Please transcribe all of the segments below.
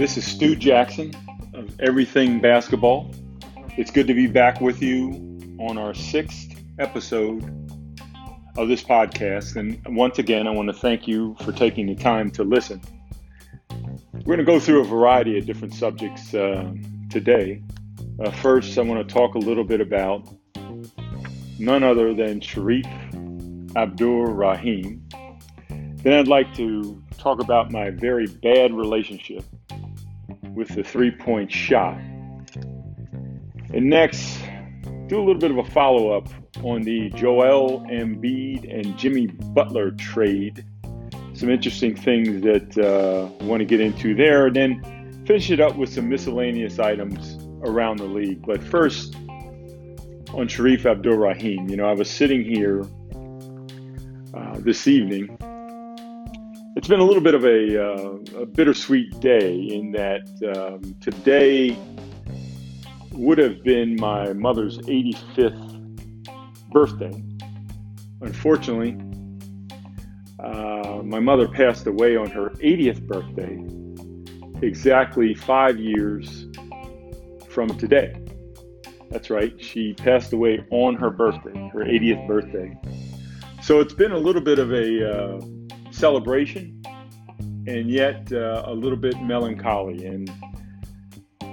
This is Stu Jackson of Everything Basketball. It's good to be back with you on our sixth episode of this podcast. And once again, I want to thank you for taking the time to listen. We're going to go through a variety of different subjects uh, today. Uh, first, I want to talk a little bit about none other than Shareef Abdur Rahim. Then I'd like to talk about my very bad relationship with the three point shot. And next, do a little bit of a follow up on the Joel Embiid and Jimmy Butler trade. Some interesting things that uh, I want to get into there. And then finish it up with some miscellaneous items around the league. But first, on Shareef Abdur Rahim, you know, I was sitting here uh, this evening it's been a little bit of a, uh, a bittersweet day in that um, today would have been my mother's 85th birthday. Unfortunately, uh, my mother passed away on her 80th birthday, exactly five years from today. That's right, she passed away on her birthday, her 80th birthday. So it's been a little bit of a uh, celebration and yet uh, a little bit melancholy. And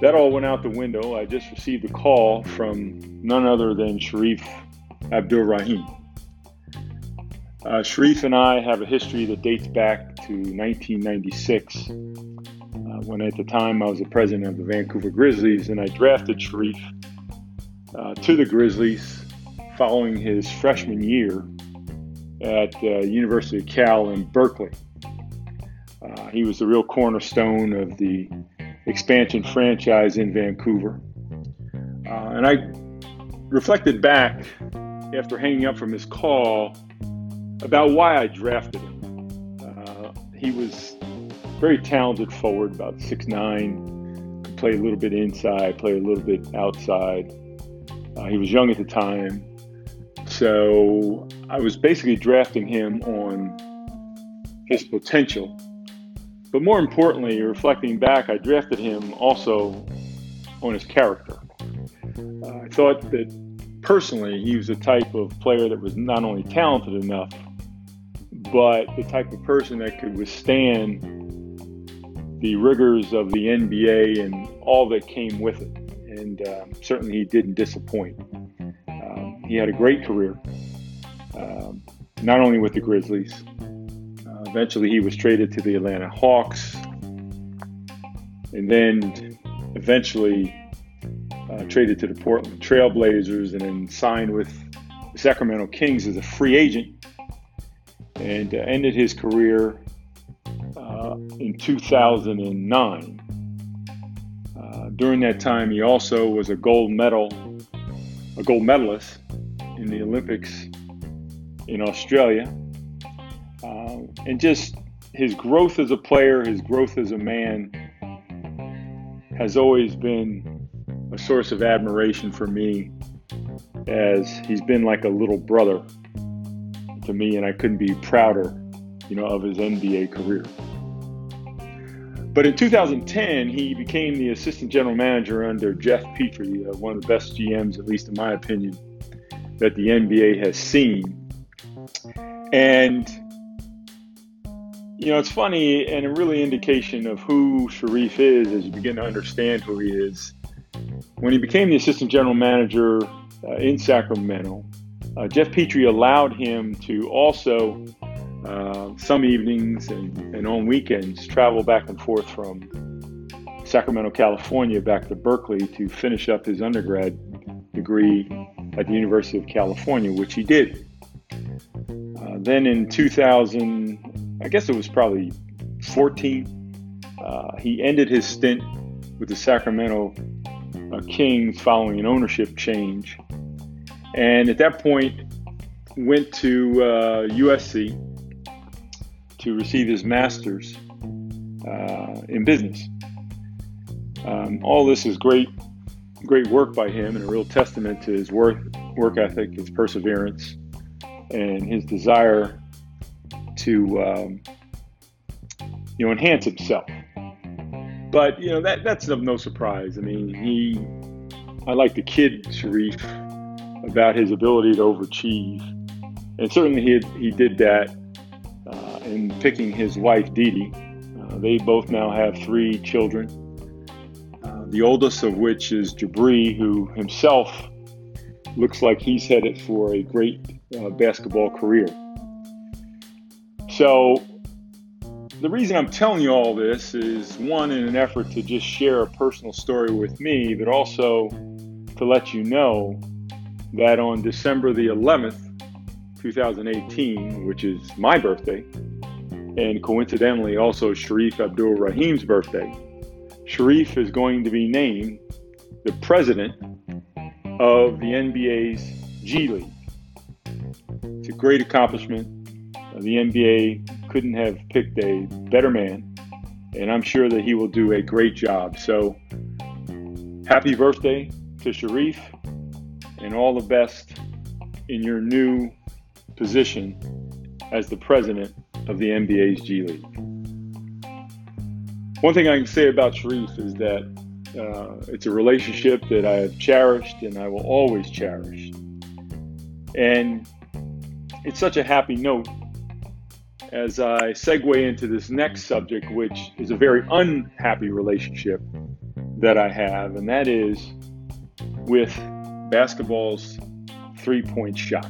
that all went out the window. I just received a call from none other than Shareef Abdur Rahim. Uh, Shareef and I have a history that dates back to 1996, uh, when at the time I was the president of the Vancouver Grizzlies, and I drafted Shareef uh, to the Grizzlies following his freshman year at uh, University of Cal in Berkeley. Uh, he was the real cornerstone of the expansion franchise in Vancouver. Uh, and I reflected back after hanging up from his call about why I drafted him. Uh, he was very talented forward, about 6'9, could play a little bit inside, play a little bit outside. Uh, he was young at the time. So I was basically drafting him on his potential. But more importantly, reflecting back, I drafted him also on his character. Uh, I thought that personally he was the type of player that was not only talented enough, but the type of person that could withstand the rigors of the NBA and all that came with it. And uh, certainly he didn't disappoint. Um, he had a great career um, not only with the Grizzlies. Uh, eventually, he was traded to the Atlanta Hawks, and then eventually uh, traded to the Portland Trailblazers, and then signed with the Sacramento Kings as a free agent, and uh, ended his career uh, in 2009. Uh, during that time, he also was a gold medal, a gold medalist in the Olympics in Australia. Uh, and just his growth as a player, his growth as a man, has always been a source of admiration for me as he's been like a little brother to me, and I couldn't be prouder, you know, of his NBA career. But in 2010, he became the assistant general manager under Geoff Petrie, uh, one of the best GMs, at least in my opinion, that the NBA has seen. And you know, it's funny and a really indication of who Shareef is as you begin to understand who he is. When he became the assistant general manager uh, in Sacramento, uh, Geoff Petrie allowed him to also, uh, some evenings and, and on weekends, travel back and forth from Sacramento, California, back to Berkeley to finish up his undergrad degree at the University of California, which he did then in 2000, I guess it was probably 14, uh, he ended his stint with the Sacramento uh, Kings following an ownership change. And at that point, went to uh, USC to receive his master's uh, in business. Um, all this is great, great work by him, and a real testament to his work, work ethic, his perseverance, and his desire to um, you know enhance himself. but you know that that's of no surprise. I mean, he, I like the kid Shareef about his ability to overachieve, and certainly he he did that uh, in picking his wife Dee. Uh, they both now have three children. Uh, the oldest of which is Jabari, who himself looks like he's headed for a great uh, basketball career. So the reason I'm telling you all this is one, in an effort to just share a personal story with me, but also to let you know that on December the 11th, 2018, which is my birthday, and coincidentally also Shareef Abdur Rahim's birthday, Shareef is going to be named the president of the NBA's G League. It's a great accomplishment. The NBA couldn't have picked a better man, and I'm sure that he will do a great job. So, happy birthday to Shareef, and all the best in your new position as the president of the NBA's G League. One thing I can say about Shareef is that uh, it's a relationship that I have cherished and I will always cherish. And it's such a happy note as I segue into this next subject, which is a very unhappy relationship that I have, and that is with basketball's three point shot.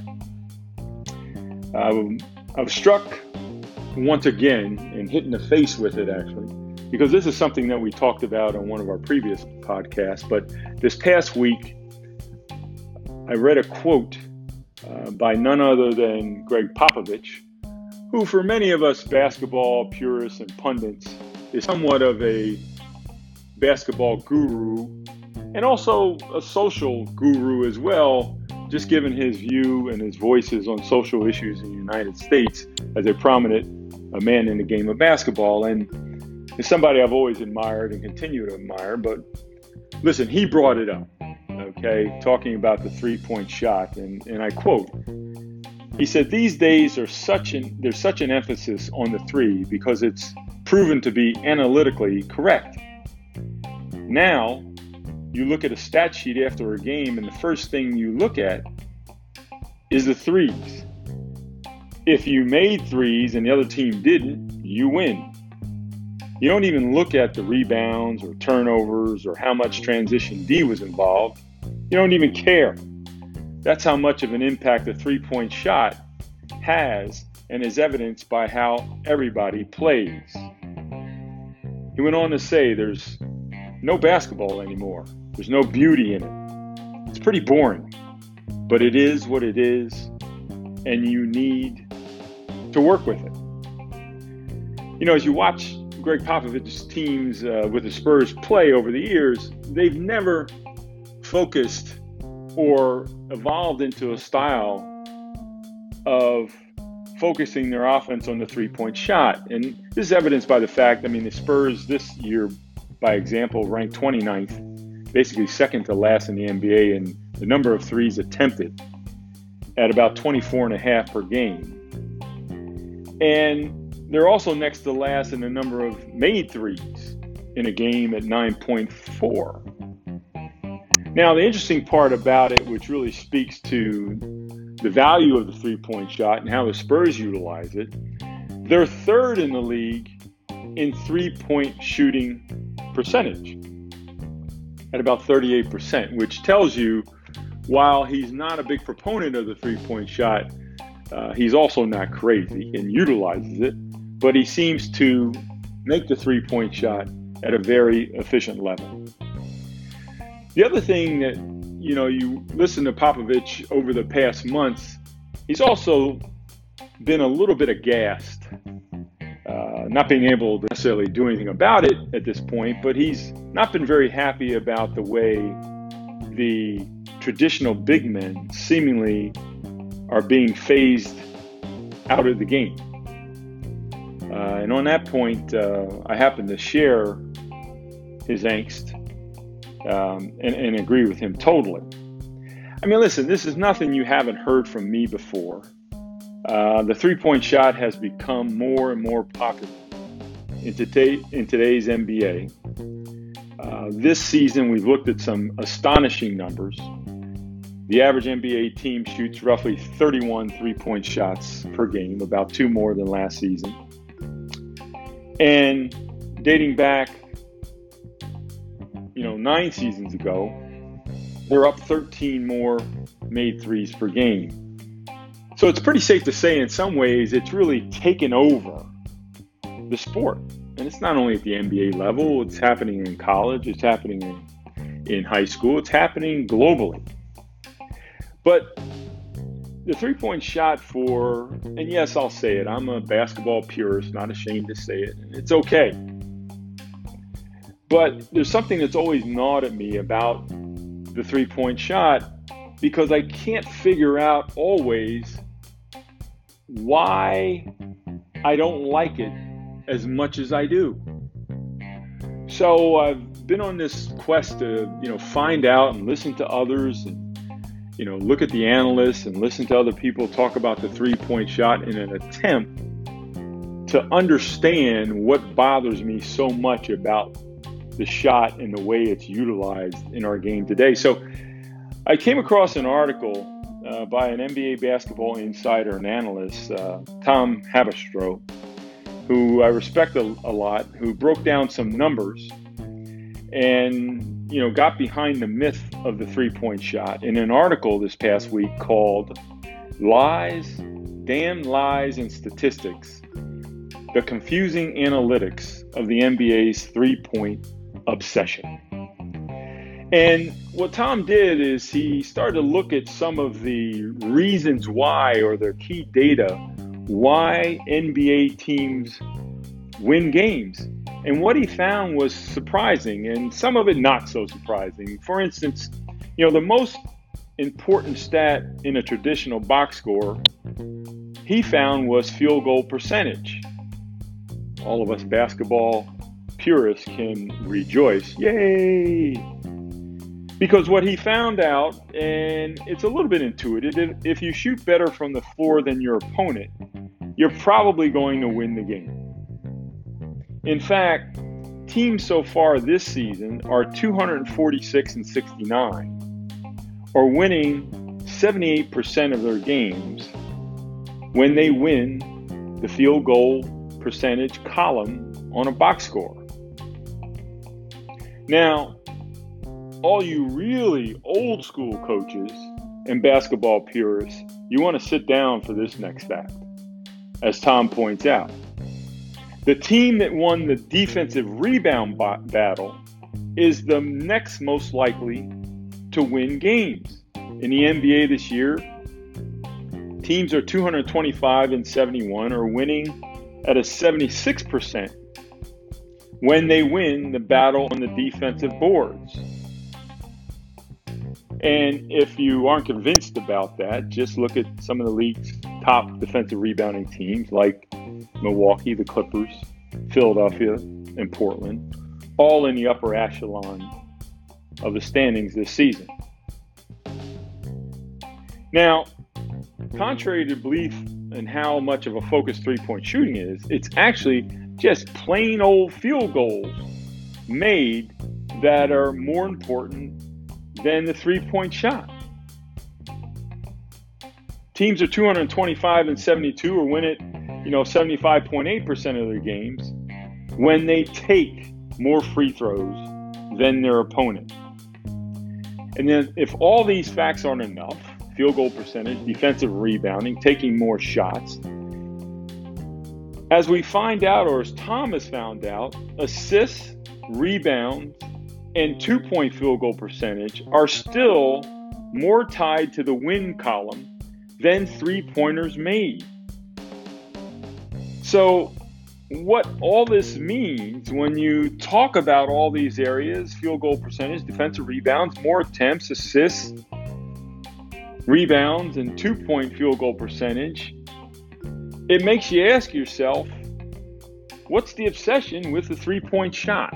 Um, I was struck once again and hit in the face with it actually, because this is something that we talked about on one of our previous podcasts. But this past week, I read a quote uh, by none other than Gregg Popovich who, for many of us basketball purists and pundits, is somewhat of a basketball guru and also a social guru as well, just given his view and his voices on social issues in the United States as a prominent a man in the game of basketball. And is somebody I've always admired and continue to admire. But listen, he brought it up, okay, talking about the three point shot. And, and I quote, he said these days are such an there's such an emphasis on the three because it's proven to be analytically correct. Now, you look at a stat sheet after a game, and the first thing you look at is the threes. If you made threes and the other team didn't, you win. You don't even look at the rebounds or turnovers or how much transition D was involved. You don't even care. That's how much of an impact a three point shot has and is evidenced by how everybody plays. He went on to say there's no basketball anymore, there's no beauty in it. It's pretty boring, but it is what it is, and you need to work with it. You know, as you watch Gregg Popovich's teams uh, with the Spurs play over the years, they've never focused or evolved into a style of focusing their offense on the three point shot. And this is evidenced by the fact, I mean, the Spurs this year, by example, ranked 29th, basically second to last in the NBA in the number of threes attempted at about 24 and a half per game. And they're also next to last in the number of made threes in a game at 9.4. Now, the interesting part about it, which really speaks to the value of the three point shot and how the Spurs utilize it, they're third in the league in three point shooting percentage at about 38%, which tells you while he's not a big proponent of the three point shot, uh, he's also not crazy and utilizes it, but he seems to make the three point shot at a very efficient level. The other thing that you know, you listen to Popovich over the past months, he's also been a little bit aghast, uh, not being able to necessarily do anything about it at this point, but he's not been very happy about the way the traditional big men seemingly are being phased out of the game. Uh, and on that point, uh, I happen to share his angst um, and, and agree with him totally. I mean, listen, this is nothing you haven't heard from me before. Uh, the three point shot has become more and more popular in, today, in today's NBA. Uh, this season, we've looked at some astonishing numbers. The average NBA team shoots roughly 31 three point shots per game, about two more than last season. And dating back, you know, nine seasons ago, they're up 13 more made threes per game. So it's pretty safe to say, in some ways, it's really taken over the sport. And it's not only at the NBA level, it's happening in college, it's happening in, in high school, it's happening globally. But the three point shot for, and yes, I'll say it, I'm a basketball purist, not ashamed to say it, it's okay. But there's something that's always gnawed at me about the three point shot because I can't figure out always why I don't like it as much as I do. So I've been on this quest to, you know, find out and listen to others and you know, look at the analysts and listen to other people talk about the three-point shot in an attempt to understand what bothers me so much about the shot and the way it's utilized in our game today. So I came across an article uh, by an NBA basketball insider and analyst, uh, Tom Haberstroh, who I respect a, a, lot, who broke down some numbers and you know got behind the myth of the three-point shot in an article this past week called "Lies, Damn Lies, and Statistics: The Confusing Analytics of the NBA's Three-Point Obsession." And what Tom did is he started to look at some of the reasons why, or their key data, why NBA teams win games. And what he found was surprising, and some of it not so surprising. For instance, you know, the most important stat in a traditional box score he found was field goal percentage. All of us basketball purists can rejoice. Yay! Because what he found out, and it's a little bit intuitive, if you shoot better from the floor than your opponent, you're probably going to win the game. In fact, teams so far this season are 246 and 69, or winning 78% of their games when they win the field goal percentage column on a box score. Now, all you really old school coaches and basketball purists, you want to sit down for this next fact. As Tom points out, the team that won the defensive rebound battle is the next most likely to win games. In the NBA this year, teams are 225 and 71 or winning at a 76% when they win the battle on the defensive boards. And if you aren't convinced about that, just look at some of the league's top defensive rebounding teams like Milwaukee, the Clippers, Philadelphia, and Portland, all in the upper echelon of the standings this season. Now, contrary to belief in how much of a focus three point shooting is, it's actually just plain old field goals made that are more important than the three point shot. Teams are 225 and 72 or win it, you know, 75.8% of their games when they take more free throws than their opponent. And then if all these facts aren't enough, field goal percentage, defensive rebounding, taking more shots, as we find out, or as Thomas found out, assists, rebounds, and two point field goal percentage are still more tied to the win column than three pointers made. So, what all this means when you talk about all these areas field goal percentage, defensive rebounds, more attempts, assists, rebounds, and two point field goal percentage it makes you ask yourself what's the obsession with the three point shot?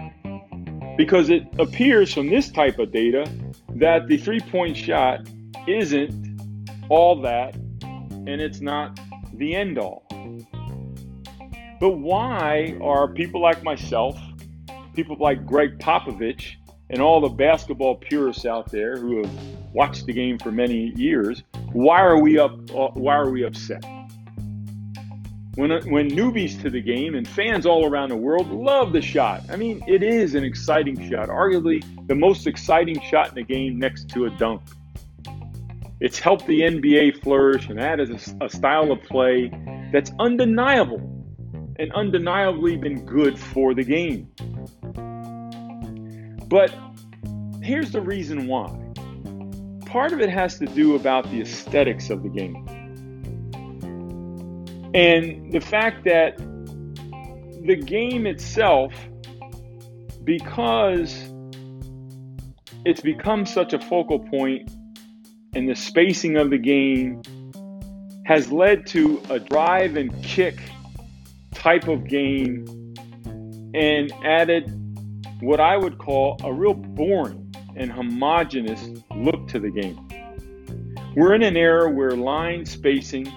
because it appears from this type of data that the three point shot isn't all that and it's not the end all. But why are people like myself, people like Gregg Popovich, and all the basketball purists out there who have watched the game for many years, why are we up? Uh, why are we upset? When, uh, when newbies to the game and fans all around the world love the shot. I mean, it is an exciting shot, arguably the most exciting shot in the game next to a dunk. It's helped the NBA flourish, and that is a, a style of play that's undeniable and undeniably been good for the game. But here's the reason why. Part of it has to do about the aesthetics of the game. And the fact that the game itself, because it's become such a focal point and the spacing of the game has led to a drive and kick type of game and added what I would call a real boring and homogenous look to the game. We're in an era where line spacing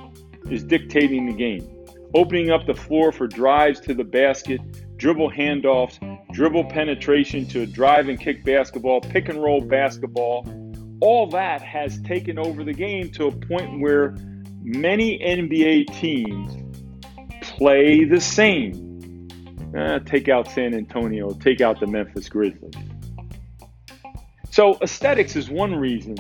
is dictating the game, opening up the floor for drives to the basket, dribble handoffs, dribble penetration to a drive and kick basketball, pick and roll basketball. All that has taken over the game to a point where many NBA teams play the same. Uh, take out San Antonio, take out the Memphis Grizzlies. So, aesthetics is one reason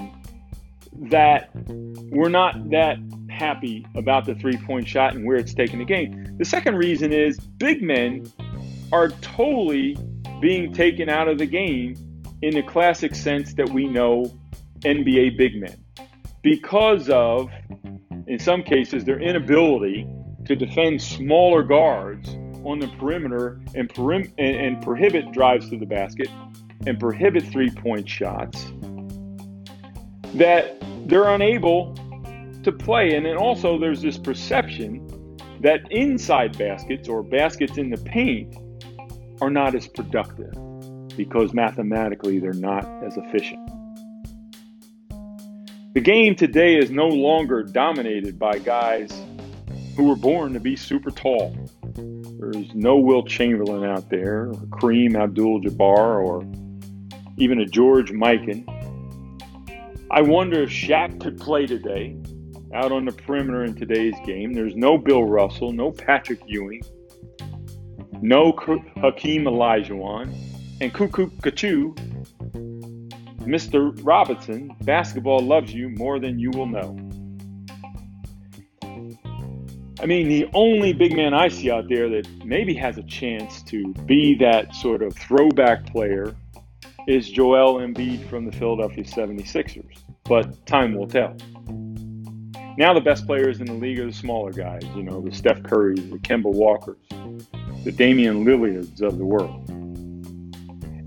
that we're not that happy about the three point shot and where it's taken the game. The second reason is big men are totally being taken out of the game in the classic sense that we know NBA big men because of, in some cases, their inability to defend smaller guards on the perimeter and, and, and prohibit drives to the basket and prohibit three point shots that they're unable to play. And then also, there's this perception that inside baskets or baskets in the paint are not as productive because mathematically they're not as efficient. The game today is no longer dominated by guys who were born to be super tall. There's no Wilt Chamberlain out there, or Kareem Abdul Jabbar, or even a George Mikan. I wonder if Shaq could play today out on the perimeter in today's game. There's no Bill Russell, no Patrick Ewing, no Hakeem Olajuwon, and Cuckoo Kachu. Mr. Robinson, basketball loves you more than you will know. I mean, the only big man I see out there that maybe has a chance to be that sort of throwback player is Joel Embiid from the Philadelphia 76ers. But time will tell. Now the best players in the league are the smaller guys, you know, the Steph Currys, the Kemba Walkers, the Damian Lillards of the world.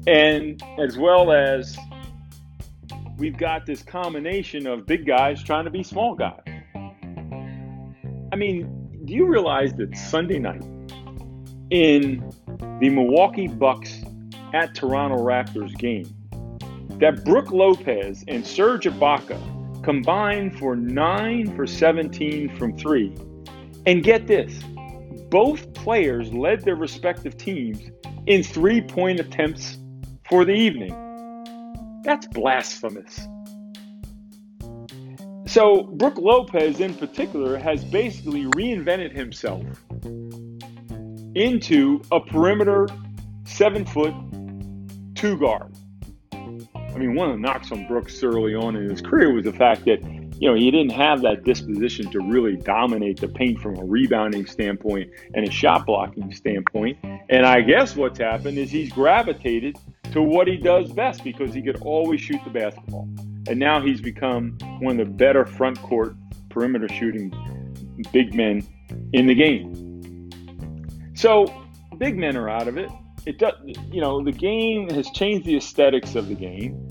And as well as we've got this combination of big guys trying to be small guys. I mean, do you realize that Sunday night in the Milwaukee Bucks at Toronto Raptors game, that Brook Lopez and Serge Ibaka combined for 9 for 17 from 3. And get this, both players led their respective teams in three-point attempts for the evening. That's blasphemous. So, Brook Lopez in particular has basically reinvented himself into a perimeter seven foot two guard. I mean, one of the knocks on Brooks early on in his career was the fact that, you know, he didn't have that disposition to really dominate the paint from a rebounding standpoint and a shot blocking standpoint. And I guess what's happened is he's gravitated to what he does best because he could always shoot the basketball. And now he's become one of the better front court perimeter shooting big men in the game. So big men are out of it. It does, you know, the game has changed the aesthetics of the game.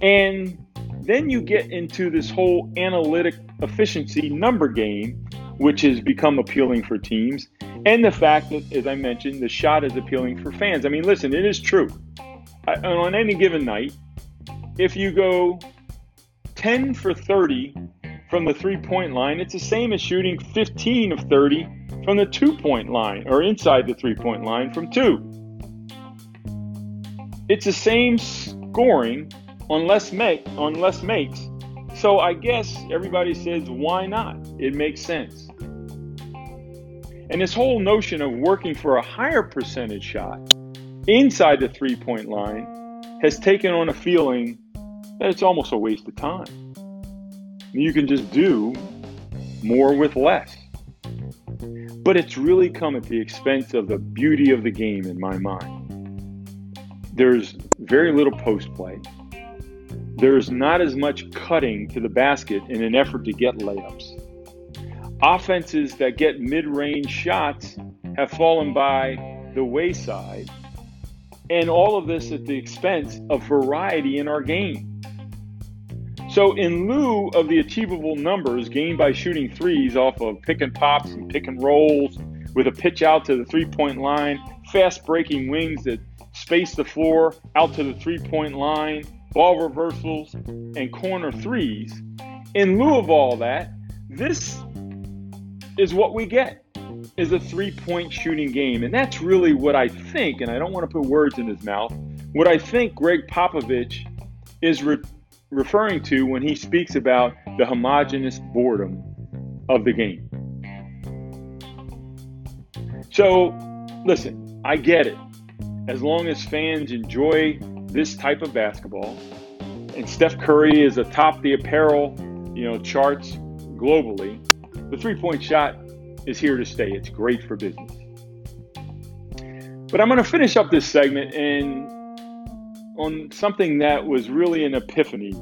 And then you get into this whole analytic efficiency number game, which has become appealing for teams. And the fact that, as I mentioned, the shot is appealing for fans. I mean, listen, it is true. I, on any given night, if you go 10 for 30 from the three point line, it's the same as shooting 15 of 30 from the two point line or inside the three point line from two. It's the same scoring on less make on less makes. So I guess everybody says why not? It makes sense. And this whole notion of working for a higher percentage shot inside the three-point line has taken on a feeling that it's almost a waste of time. You can just do more with less. But it's really come at the expense of the beauty of the game in my mind. There's very little post play. There's not as much cutting to the basket in an effort to get layups. Offenses that get mid range shots have fallen by the wayside. And all of this at the expense of variety in our game. So, in lieu of the achievable numbers gained by shooting threes off of pick and pops and pick and rolls with a pitch out to the three point line, fast breaking wings that space the floor out to the three point line, ball reversals, and corner threes, in lieu of all that, this is what we get is a three point shooting game. And that's really what I think, and I don't want to put words in his mouth, what I think Gregg Popovich is. Re- referring to when he speaks about the homogenous boredom of the game. So, listen, I get it. As long as fans enjoy this type of basketball, and Steph Curry is atop the apparel, you know, charts globally, the three-point shot is here to stay. It's great for business. But I'm going to finish up this segment and on something that was really an epiphany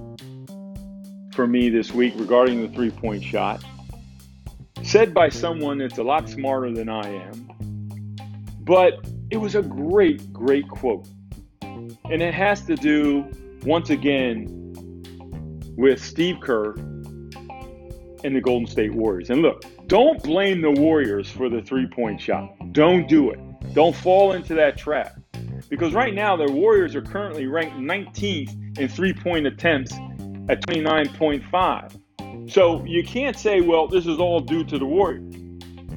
for me this week regarding the three point shot, said by someone that's a lot smarter than I am. But it was a great, great quote. And it has to do, once again, with Steve Kerr and the Golden State Warriors. And look, don't blame the Warriors for the three point shot. Don't do it. Don't fall into that trap. Because right now, the Warriors are currently ranked 19th in three point attempts at 29.5. So you can't say, well, this is all due to the Warriors.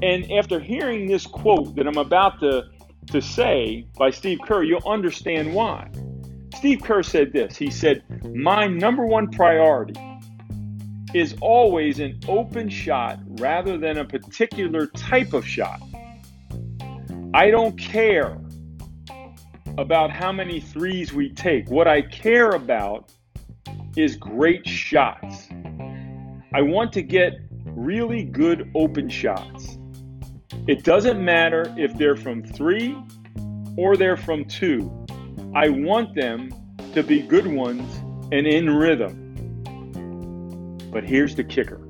And after hearing this quote that I'm about to, to say by Steve Kerr, you'll understand why. Steve Kerr said this He said, My number one priority is always an open shot rather than a particular type of shot. I don't care about how many threes we take. What I care about is great shots. I want to get really good open shots. It doesn't matter if they're from three or they're from two. I want them to be good ones and in rhythm. But here's the kicker.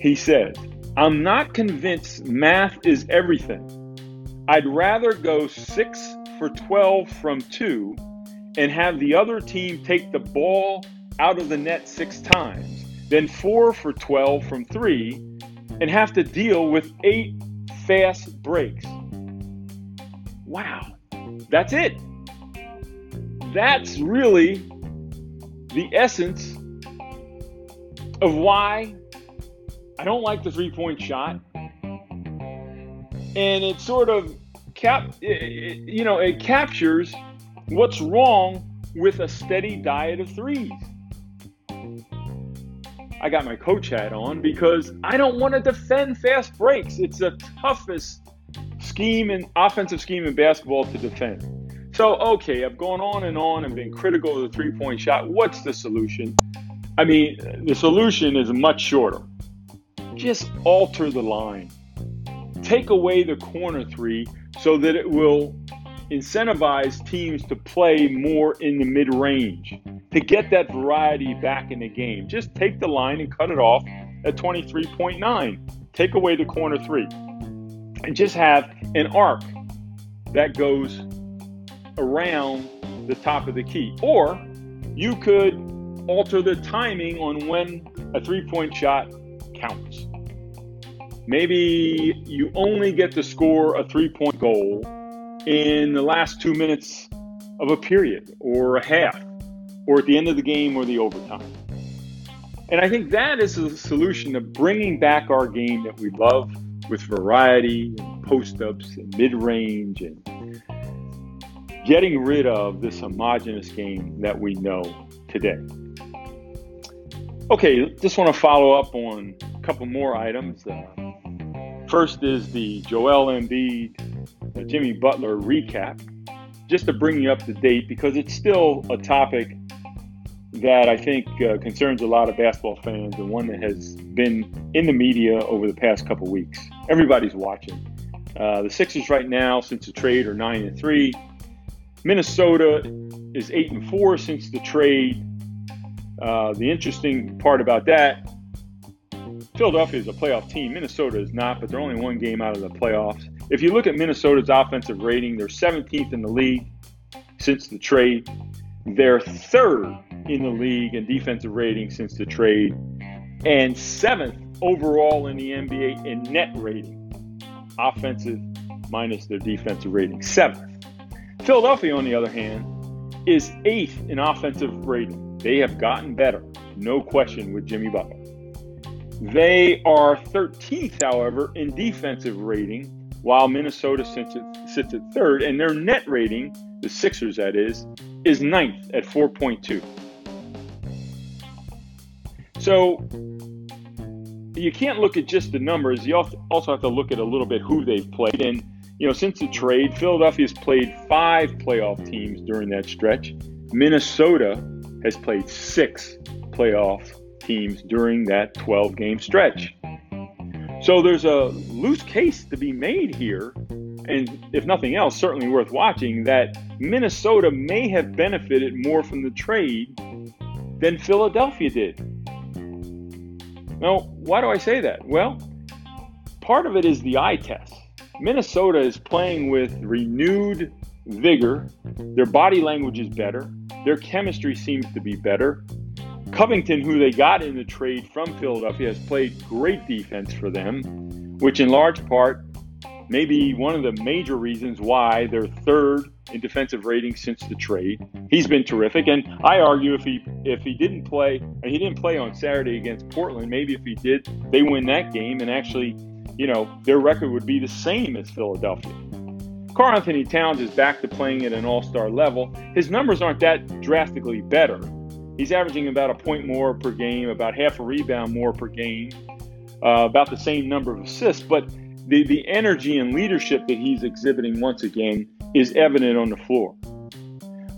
He says, I'm not convinced math is everything. I'd rather go six for 12 from two and have the other team take the ball out of the net six times than four for 12 from three and have to deal with eight fast breaks. Wow, that's it. That's really the essence of why I don't like the three point shot and it sort of cap, you know, it captures what's wrong with a steady diet of threes. I got my coach hat on because I don't want to defend fast breaks. It's the toughest scheme and offensive scheme in basketball to defend. So, okay, I've gone on and on and been critical of the three point shot. What's the solution? I mean, the solution is much shorter. Just alter the line take away the corner three so that it will incentivize teams to play more in the mid range to get that variety back in the game. Just take the line and cut it off at 23.9. Take away the corner three and just have an arc that goes around the top of the key. Or you could alter the timing on when a three point shot counts. Maybe you only get to score a three point goal in the last two minutes of a period or a half or at the end of the game or the overtime. And I think that is a solution to bringing back our game that we love with variety and post ups and mid range and getting rid of this homogenous game that we know today. Okay, just want to follow up on a couple more items. Uh, first is the Joel Embiid, uh, Jimmy Butler recap, just to bring you up to date because it's still a topic that I think uh, concerns a lot of basketball fans and one that has been in the media over the past couple weeks. Everybody's watching. Uh, the Sixers right now, since the trade, are nine and three. Minnesota is eight and four since the trade. Uh, the interesting part about that, Philadelphia is a playoff team. Minnesota is not, but they're only one game out of the playoffs. If you look at Minnesota's offensive rating, they're 17th in the league since the trade. They're third in the league in defensive rating since the trade, and seventh overall in the NBA in net rating, offensive minus their defensive rating. Seventh. Philadelphia, on the other hand, is eighth in offensive rating. They have gotten better, no question, with Jimmy Butler. They are 13th, however, in defensive rating, while Minnesota sits at, third, and their net rating, the Sixers that is, is ninth at 4.2. So you can't look at just the numbers. You also have to look at a little bit who they've played. And, you know, since the trade, Philadelphia's played five playoff teams during that stretch. Minnesota has played six playoff teams during that 12 game stretch. So there's a loose case to be made here. And if nothing else, certainly worth watching that Minnesota may have benefited more from the trade than Philadelphia did. Now, why do I say that? Well, part of it is the eye test. Minnesota is playing with renewed vigor. Their body language is better. Their chemistry seems to be better. Covington, who they got in the trade from Philadelphia, has played great defense for them, which in large part may be one of the major reasons why they're third in defensive rating since the trade. He's been terrific, and I argue if he if he didn't play, and he didn't play on Saturday against Portland, maybe if he did, they win that game, and actually, you know, their record would be the same as Philadelphia. Karl-Anthony Towns is back to playing at an all-star level. His numbers aren't that drastically better. He's averaging about a point more per game, about half a rebound more per game, uh, about the same number of assists, but the, the energy and leadership that he's exhibiting once again is evident on the floor.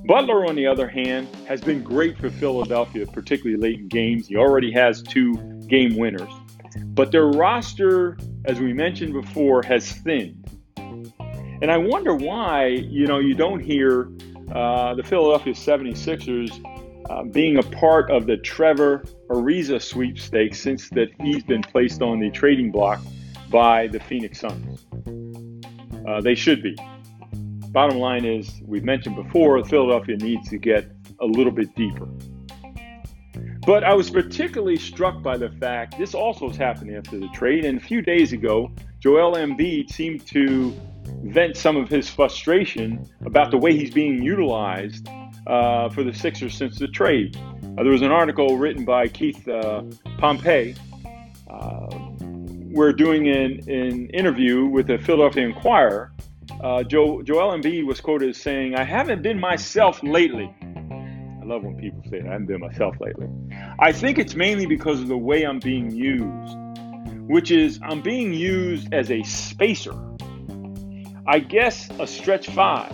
Butler, on the other hand, has been great for Philadelphia, particularly late in games. He already has two game winners. But their roster, as we mentioned before, has thinned. And I wonder why, you know, you don't hear uh, the Philadelphia 76ers uh, being a part of the Trevor Ariza sweepstakes since that he's been placed on the trading block by the Phoenix Suns. Uh, they should be. Bottom line is, we've mentioned before, Philadelphia needs to get a little bit deeper. But I was particularly struck by the fact this also is happening after the trade. And a few days ago, Joel Embiid seemed to vent some of his frustration about the way he's being utilized uh, for the Sixers since the trade. Uh, there was an article written by Keith uh, Pompey. Uh, we're doing an, an interview with the Philadelphia Inquirer uh, Joe, Joel Embiid was quoted as saying, I haven't been myself lately. I love when people say that. I haven't been myself lately. I think it's mainly because of the way I'm being used, which is I'm being used as a spacer. I guess a stretch five,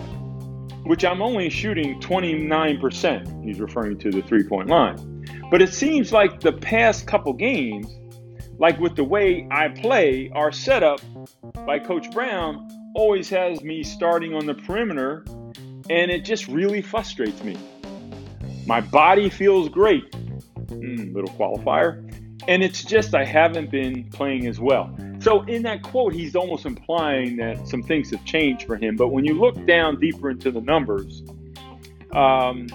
which I'm only shooting 29%. He's referring to the three point line. But it seems like the past couple games, like with the way I play, are set up by Coach Brown always has me starting on the perimeter, and it just really frustrates me. My body feels great, mm, little qualifier, and it's just I haven't been playing as well. So, in that quote, he's almost implying that some things have changed for him. But when you look down deeper into the numbers, um,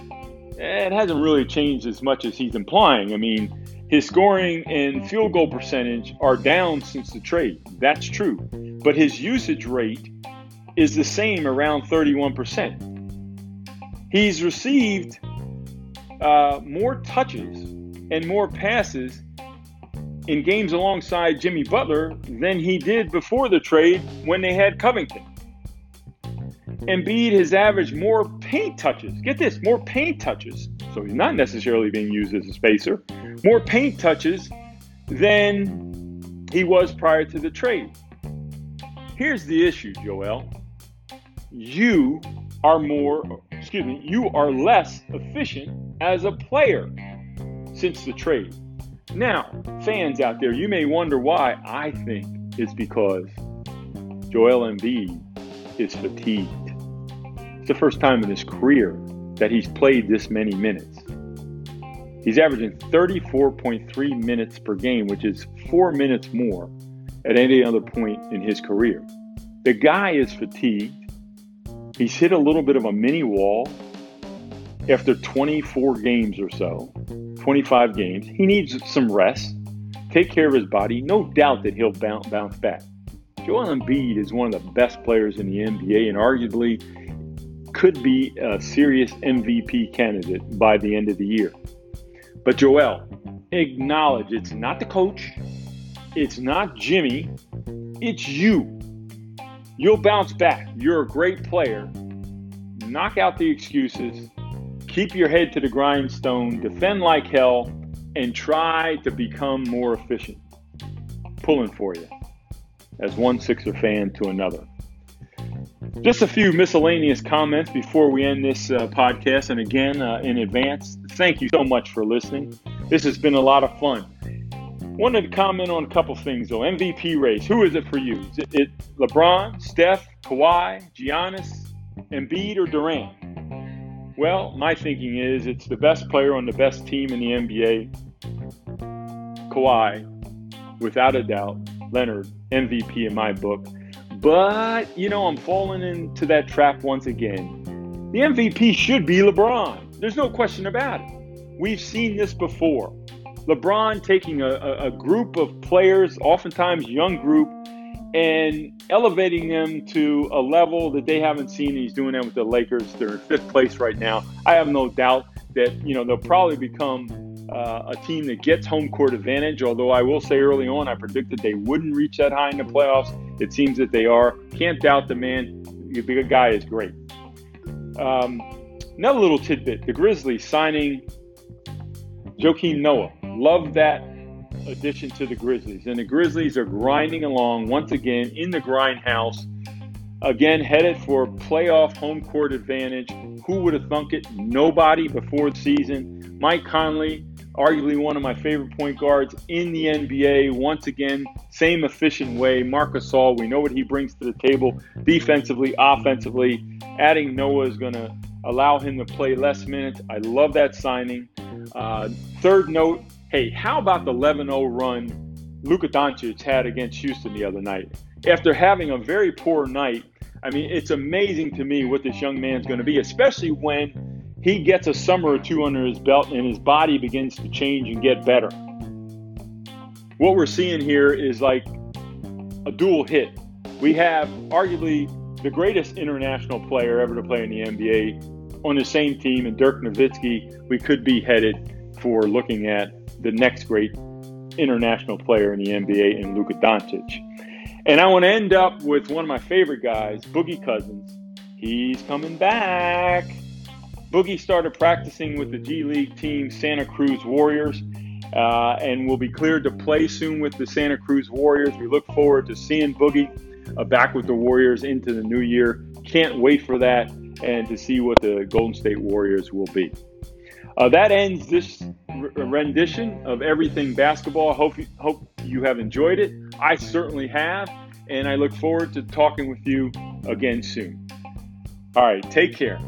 it hasn't really changed as much as he's implying. I mean, his scoring and field goal percentage are down since the trade. That's true. But his usage rate is the same around 31%. He's received uh, more touches and more passes in games alongside Jimmy Butler than he did before the trade when they had Covington. Embiid has averaged more paint touches. Get this, more paint touches. So he's not necessarily being used as a spacer. More paint touches than he was prior to the trade. Here's the issue, Joel. You are more, excuse me, you are less efficient as a player since the trade. Now, fans out there, you may wonder why. I think it's because Joel Embiid is fatigued. It's the first time in his career that he's played this many minutes. He's averaging 34.3 minutes per game, which is four minutes more at any other point in his career. The guy is fatigued. He's hit a little bit of a mini wall after 24 games or so, 25 games. He needs some rest, take care of his body. No doubt that he'll bounce, bounce back. Joel Embiid is one of the best players in the NBA and arguably could be a serious MVP candidate by the end of the year. But Joel, acknowledge it's not the coach, it's not Jimmy, it's you. You'll bounce back. You're a great player. Knock out the excuses. Keep your head to the grindstone. Defend like hell and try to become more efficient. Pulling for you as one Sixer fan to another. Just a few miscellaneous comments before we end this uh, podcast. And again, uh, in advance, thank you so much for listening. This has been a lot of fun. Wanted to comment on a couple things though. MVP race. Who is it for you? Is it, LeBron, Steph, Kawhi, Giannis, Embiid, or Durant? Well, my thinking is it's the best player on the best team in the NBA. Kawhi, without a doubt. Leonard, MVP in my book. But, you know, I'm falling into that trap once again. The MVP should be LeBron. There's no question about it. We've seen this before. LeBron taking a, a, group of players, oftentimes young group, and elevating them to a level that they haven't seen. He's doing that with the Lakers. They're in fifth place right now. I have no doubt that you know they'll probably become uh, a team that gets home court advantage. Although I will say early on, I predicted they wouldn't reach that high in the playoffs. It seems that they are. Can't doubt the man. The guy is great. Um, another little tidbit: the Grizzlies signing Joakim Noah. Love that addition to the Grizzlies. And the Grizzlies are grinding along once again in the grindhouse. Again, headed for playoff home court advantage. Who would have thunk it? Nobody before the season. Mike Conley, arguably one of my favorite point guards in the NBA. Once again, same efficient way. Marcus Gasol, we know what he brings to the table defensively, offensively. Adding Noah is going to allow him to play less minutes. I love that signing. Uh, third note Hey, how about the 11 0 run Luka Doncic had against Houston the other night? After having a very poor night, I mean, it's amazing to me what this young man's going to be, especially when he gets a summer or two under his belt and his body begins to change and get better. What we're seeing here is like a dual hit. We have arguably the greatest international player ever to play in the NBA on the same team, and Dirk Nowitzki. We could be headed for looking at the next great international player in the NBA in Luka Doncic. And I want to end up with one of my favorite guys, Boogie Cousins. He's coming back. Boogie started practicing with the G League team, Santa Cruz Warriors, uh, and will be cleared to play soon with the Santa Cruz Warriors. We look forward to seeing Boogie uh, back with the Warriors into the new year. Can't wait for that and to see what the Golden State Warriors will be. Uh, that ends this rendition of everything basketball. Hope you, hope you have enjoyed it. I certainly have, and I look forward to talking with you again soon. All right, take care.